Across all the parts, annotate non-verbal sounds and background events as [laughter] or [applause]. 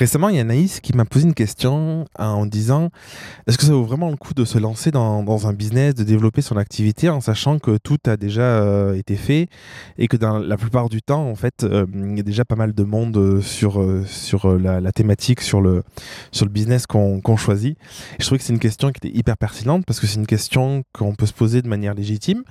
Récemment, il y a Naïs qui m'a posé une question en disant est-ce que ça vaut vraiment le coup de se lancer dans, un business, de développer son activité en sachant que tout a déjà euh, été fait et que dans la plupart du temps, en fait, euh, il y a déjà pas mal de monde euh, sur, sur la, thématique, sur le, sur le business qu'on choisit? Je trouvais que c'est une question qui était hyper pertinente parce que c'est une question qu'on peut se poser de manière légitime.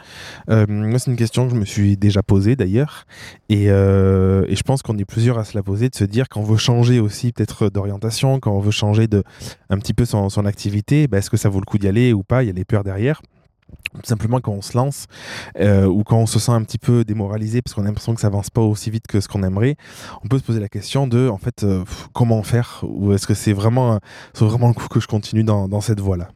moi, c'est une question que je me suis déjà posée d'ailleurs et, et je pense qu'on est plusieurs à se la poser, de se dire qu'on veut changer aussi d'orientation, quand on veut changer de, un petit peu son, activité, bah, est-ce que ça vaut le coup d'y aller ou pas? Il y a les peurs derrière. Simplement quand on se lance euh, ou quand on se sent un petit peu démoralisé parce qu'on a l'impression que ça avance pas aussi vite que ce qu'on aimerait, on peut se poser la question de en fait euh, comment faire? Ou est-ce que c'est vraiment, vraiment le coup que je continue dans, dans cette voie là.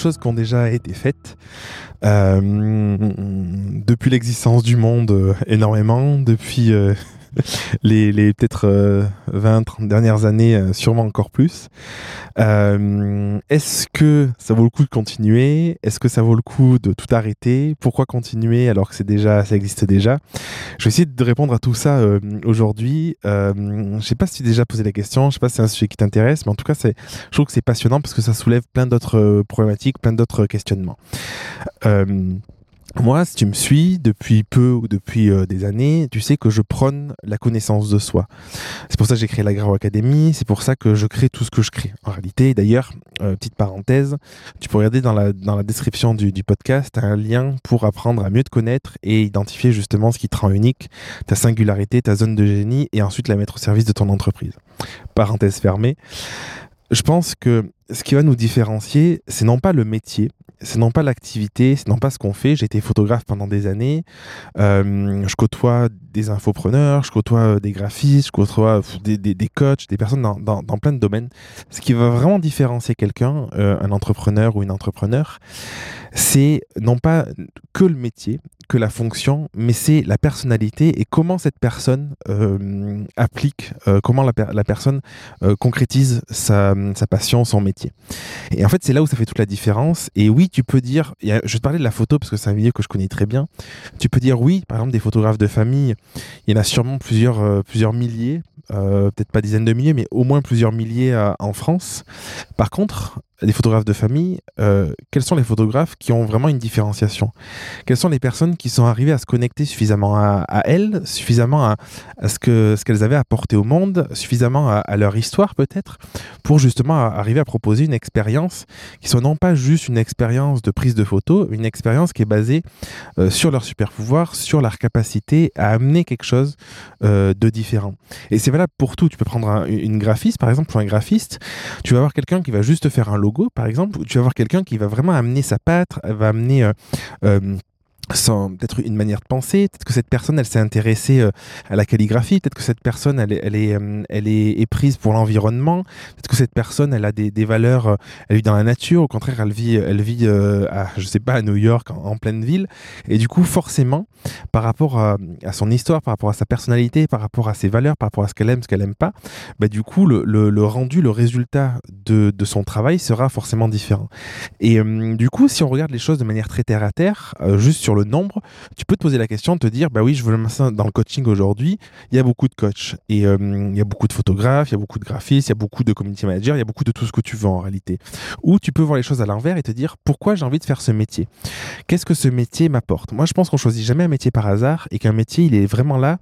Choses qui ont déjà été faites. Euh, depuis l'existence du monde, euh, énormément. Depuis euh, [laughs] les, les peut-être 20, euh, 30 dernières années, euh, sûrement encore plus. Euh, est-ce que ça vaut le coup de continuer? Est-ce que ça vaut le coup de tout arrêter? Pourquoi continuer alors que déjà, ça existe déjà? Je vais essayer de répondre à tout ça aujourd'hui. je ne sais pas si tu as déjà posé la question, je ne sais pas si c'est un sujet qui t'intéresse, mais en tout cas, je trouve que c'est passionnant parce que ça soulève plein d'autres problématiques, plein d'autres questionnements. Moi, si tu me suis depuis peu ou depuis euh, des années, tu sais que je prône la connaissance de soi. C'est pour ça que j'ai créé l'Agro Academy, c'est pour ça que je crée tout ce que je crée. En réalité, d'ailleurs, euh, petite parenthèse, tu peux regarder dans la, dans la description du, du podcast un lien pour apprendre à mieux te connaître et identifier justement ce qui te rend unique, ta singularité, ta zone de génie et ensuite la mettre au service de ton entreprise. Parenthèse fermée. Je pense que ce qui va nous différencier, c'est non pas le métier, c'est non pas l'activité, c'est non pas ce qu'on fait. J'ai été photographe pendant des années. Euh, je côtoie des infopreneurs, je côtoie euh, des graphistes, je côtoie des, des, des coachs, des personnes dans, dans, plein de domaines. Ce qui va vraiment différencier quelqu'un, euh, un entrepreneur ou une entrepreneur, c'est non pas que le métier, que la fonction, mais c'est la personnalité et comment cette personne euh, applique, euh, comment la, personne euh, concrétise sa, sa, passion, son métier. Et en fait, c'est là où ça fait toute la différence. Et oui, tu peux dire, a, je te parler de la photo parce que c'est un milieu que je connais très bien. Tu peux dire oui, par exemple, des photographes de famille, il y en a sûrement plusieurs, plusieurs milliers, peut-être pas dizaines de milliers, mais au moins plusieurs milliers en France. Par contre, les photographes de famille, euh, quels sont les photographes qui ont vraiment une différenciation? Quelles sont les personnes qui sont arrivées à se connecter suffisamment à, elles, suffisamment à, ce que ce qu'elles avaient apporté au monde, suffisamment à, à leur histoire peut-être, pour justement arriver à proposer une expérience qui soit non pas juste une expérience de prise de photo, une expérience qui est basée euh, sur leur super pouvoir, sur leur capacité à amener quelque chose euh, de différent. Et c'est valable pour tout. Tu peux prendre un, une graphiste, par exemple, pour un graphiste, tu vas avoir quelqu'un qui va juste faire un logo, par exemple, tu vas avoir quelqu'un qui va vraiment amener sa patte, va amener euh, euh, sans peut-être une manière de penser, peut-être que cette personne elle s'est intéressée euh, à la calligraphie, peut-être que cette personne elle elle est, euh, elle est éprise pour l'environnement, peut-être que cette personne elle a des, valeurs, euh, elle vit dans la nature, au contraire elle vit, elle vit euh, à, je sais pas, à New York, en, pleine ville, et du coup forcément par rapport à, son histoire, par rapport à sa personnalité, par rapport à ses valeurs, par rapport à ce qu'elle aime, ce qu'elle aime pas, bah, du coup le, le, rendu, le résultat de, de son travail sera forcément différent. Et du coup si on regarde les choses de manière très terre à terre, juste sur le nombre, tu peux te poser la question de te dire, bah oui, je veux le dans le coaching aujourd'hui. Il y a beaucoup de coachs et euh, il y a beaucoup de photographes, il y a beaucoup de graphistes, il y a beaucoup de community managers, il y a beaucoup de tout ce que tu veux en réalité. Ou tu peux voir les choses à l'envers et te dire, pourquoi j'ai envie de faire ce métier? Qu'est-ce que ce métier m'apporte? Moi, je pense qu'on choisit jamais un métier par hasard et qu'un métier, il est vraiment là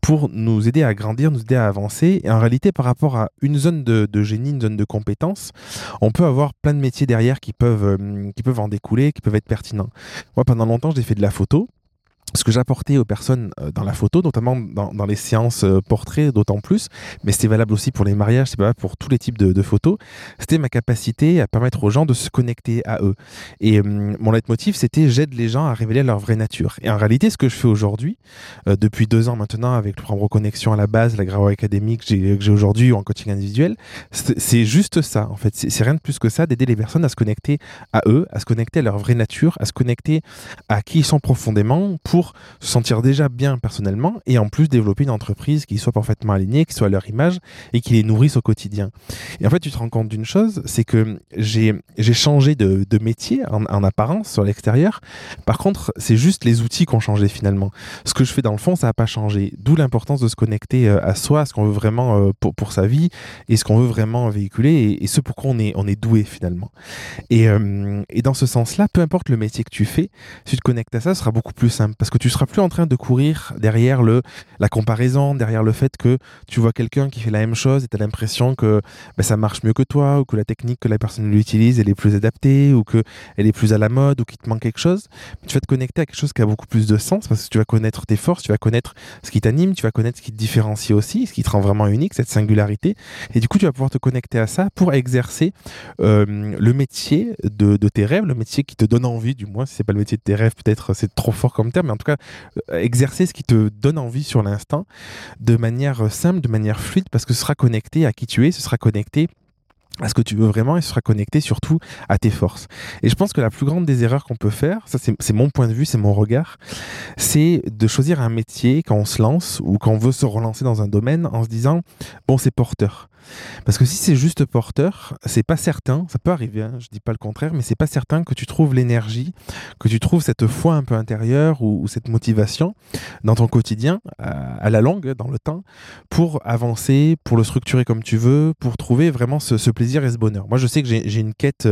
pour nous aider à grandir, nous aider à avancer. Et en réalité, par rapport à une zone de, génie, une zone de compétences, on peut avoir plein de métiers derrière qui peuvent, euh, qui peuvent en découler, qui peuvent être pertinents. Moi, pendant longtemps, j'ai fait de la photo ce que j'apportais aux personnes euh, dans la photo, notamment dans, les séances euh, portraits d'autant plus, mais c'était valable aussi pour les mariages, c'est valable pour tous les types de, photos, c'était ma capacité à permettre aux gens de se connecter à eux. Et euh, mon leitmotiv, c'était j'aide les gens à révéler leur vraie nature. Et en réalité, ce que je fais aujourd'hui, depuis deux ans maintenant, avec le programme Reconnexion à la base, la Gravo Academy que j'ai aujourd'hui en coaching individuel, c'est juste ça, en fait. C'est rien de plus que ça, d'aider les personnes à se connecter à eux, à se connecter à leur vraie nature, à se connecter à qui ils sont profondément pour pour se sentir déjà bien personnellement et en plus développer une entreprise qui soit parfaitement alignée, qui soit à leur image et qui les nourrisse au quotidien. Et en fait, tu te rends compte d'une chose, c'est que j'ai changé de, métier en, en, apparence sur l'extérieur. Par contre, c'est juste les outils qui ont changé finalement. Ce que je fais dans le fond, ça n'a pas changé. D'où l'importance de se connecter euh, à soi, à ce qu'on veut vraiment euh, pour, pour, sa vie et ce qu'on veut vraiment véhiculer et, ce pourquoi on est, on est doué finalement. Et, euh, et dans ce sens-là, peu importe le métier que tu fais, si tu te connectes à ça, ce sera beaucoup plus simple parce que tu seras plus en train de courir derrière le, la comparaison, derrière le fait que tu vois quelqu'un qui fait la même chose et tu as l'impression que ben, ça marche mieux que toi ou que la technique que la personne l'utilise elle est plus adaptée ou que elle est plus à la mode ou qu'il te manque quelque chose. Tu vas te connecter à quelque chose qui a beaucoup plus de sens parce que tu vas connaître tes forces, tu vas connaître ce qui t'anime, tu vas connaître ce qui te différencie aussi, ce qui te rend vraiment unique, cette singularité. Et du coup, tu vas pouvoir te connecter à ça pour exercer euh, le métier de, de, tes rêves, le métier qui te donne envie, du moins, si c'est pas le métier de tes rêves, peut-être c'est trop fort comme terme, mais en tout cas, euh, exercer ce qui te donne envie sur l'instant de manière simple, de manière fluide, parce que ce sera connecté à qui tu es, ce sera connecté à ce que tu veux vraiment et sera connecté surtout à tes forces. Et je pense que la plus grande des erreurs qu'on peut faire, ça c'est mon point de vue, c'est mon regard, c'est de choisir un métier quand on se lance ou quand on veut se relancer dans un domaine en se disant, bon c'est porteur. Parce que si c'est juste porteur, c'est pas certain, ça peut arriver, hein, je dis pas le contraire, mais c'est pas certain que tu trouves l'énergie, que tu trouves cette foi un peu intérieure ou, cette motivation dans ton quotidien, à, la longue, dans le temps, pour avancer, pour le structurer comme tu veux, pour trouver vraiment ce plaisir et ce bonheur. Moi, je sais que j'ai une quête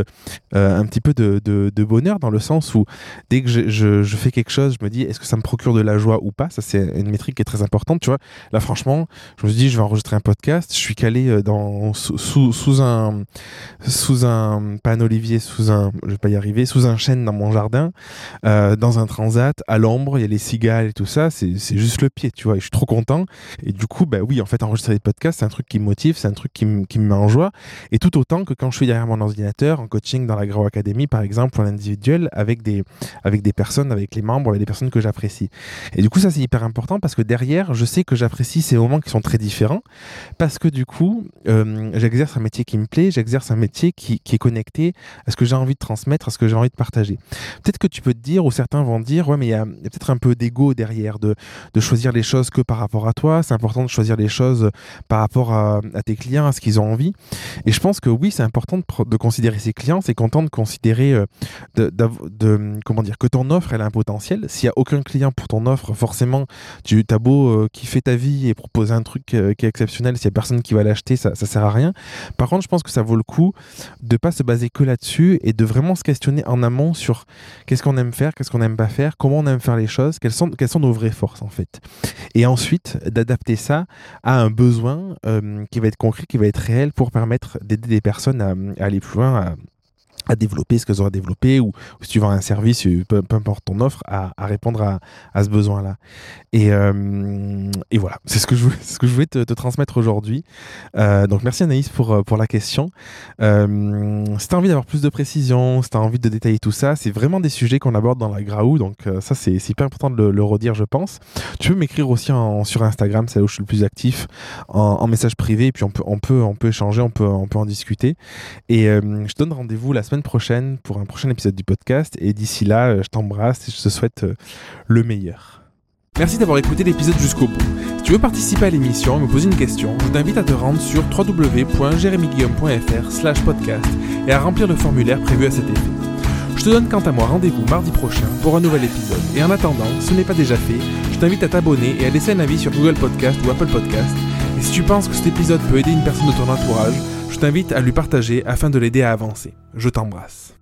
euh, un petit peu de, bonheur dans le sens où dès que je, fais quelque chose, je me dis est-ce que ça me procure de la joie ou pas? Ça, c'est une métrique qui est très importante. Tu vois, là, franchement, je me dis je vais enregistrer un podcast, je suis calé euh, dans, sous, un, sous un, pas un olivier, sous un, je vais pas y arriver, sous un chêne dans mon jardin, euh, dans un transat, à l'ombre, il y a les cigales et tout ça, c'est juste le pied, tu vois, je suis trop content. Et du coup, bah oui, en fait, enregistrer des podcasts, c'est un truc qui me motive, c'est un truc qui me met en joie. Et tout autant que quand je suis derrière mon ordinateur, en coaching dans la Grow Academy, par exemple, en individuel, avec des, avec des personnes, avec les membres, avec des personnes que j'apprécie. Et du coup, ça, c'est hyper important parce que derrière, je sais que j'apprécie ces moments qui sont très différents parce que du coup, euh, j'exerce un métier qui me plaît, j'exerce un métier qui, est connecté à ce que j'ai envie de transmettre, à ce que j'ai envie de partager. Peut-être que tu peux te dire, ou certains vont dire, ouais, mais il y a, a peut-être un peu d'ego derrière, de, de choisir les choses que par rapport à toi. C'est important de choisir les choses par rapport à, à tes clients, à ce qu'ils ont envie. Et je pense que oui, c'est important de, considérer ses clients, c'est content de considérer euh, de, comment dire que ton offre elle a un potentiel. S'il y a aucun client pour ton offre, forcément, tu as beau euh, kiffer ta vie et proposer un truc euh, qui est exceptionnel, s'il y a personne qui va l'acheter, ça, ça sert à rien. Par contre, je pense que ça vaut le coup de pas se baser que là-dessus et de vraiment se questionner en amont sur qu'est-ce qu'on aime faire, qu'est-ce qu'on aime pas faire, comment on aime faire les choses, quelles sont, quelles sont nos vraies forces en fait. Et ensuite, d'adapter ça à un besoin euh, qui va être concret, qui va être réel pour permettre des personnes à, à aller plus loin, à, à développer ce qu'elles auraient développé ou, ou, si tu vends un service, peu, peu importe ton offre, à, à répondre à, à ce besoin-là. Et, euh, et voilà, c'est ce que je voulais, [laughs] ce que je voulais te, transmettre aujourd'hui. Euh, donc merci Anaïs pour, pour la question. Euh, si tu as envie d'avoir plus de précision, si tu as envie de détailler tout ça, c'est vraiment des sujets qu'on aborde dans la Graou, donc euh, ça c'est hyper important de le, redire, je pense. Tu peux m'écrire aussi en, sur Instagram, c'est là où je suis le plus actif, en, message privé, et puis on peut, on peut, on peut échanger, on peut, on peut en discuter. Et euh, je te donne rendez-vous la semaine prochaine pour un prochain épisode du podcast. Et d'ici là, euh, je t'embrasse et je te souhaite euh, le meilleur. Merci d'avoir écouté l'épisode jusqu'au bout. Si tu veux participer à l'émission et me poser une question, je t'invite à te rendre sur www.jeremyguillaume.fr podcast et à remplir le formulaire prévu à cet effet. Je te donne quant à moi rendez-vous mardi prochain pour un nouvel épisode. Et en attendant, si ce n'est pas déjà fait, je t'invite à t'abonner et à laisser un avis sur Google Podcast ou Apple Podcast. Et si tu penses que cet épisode peut aider une personne de ton entourage, je t'invite à lui partager afin de l'aider à avancer. Je t'embrasse.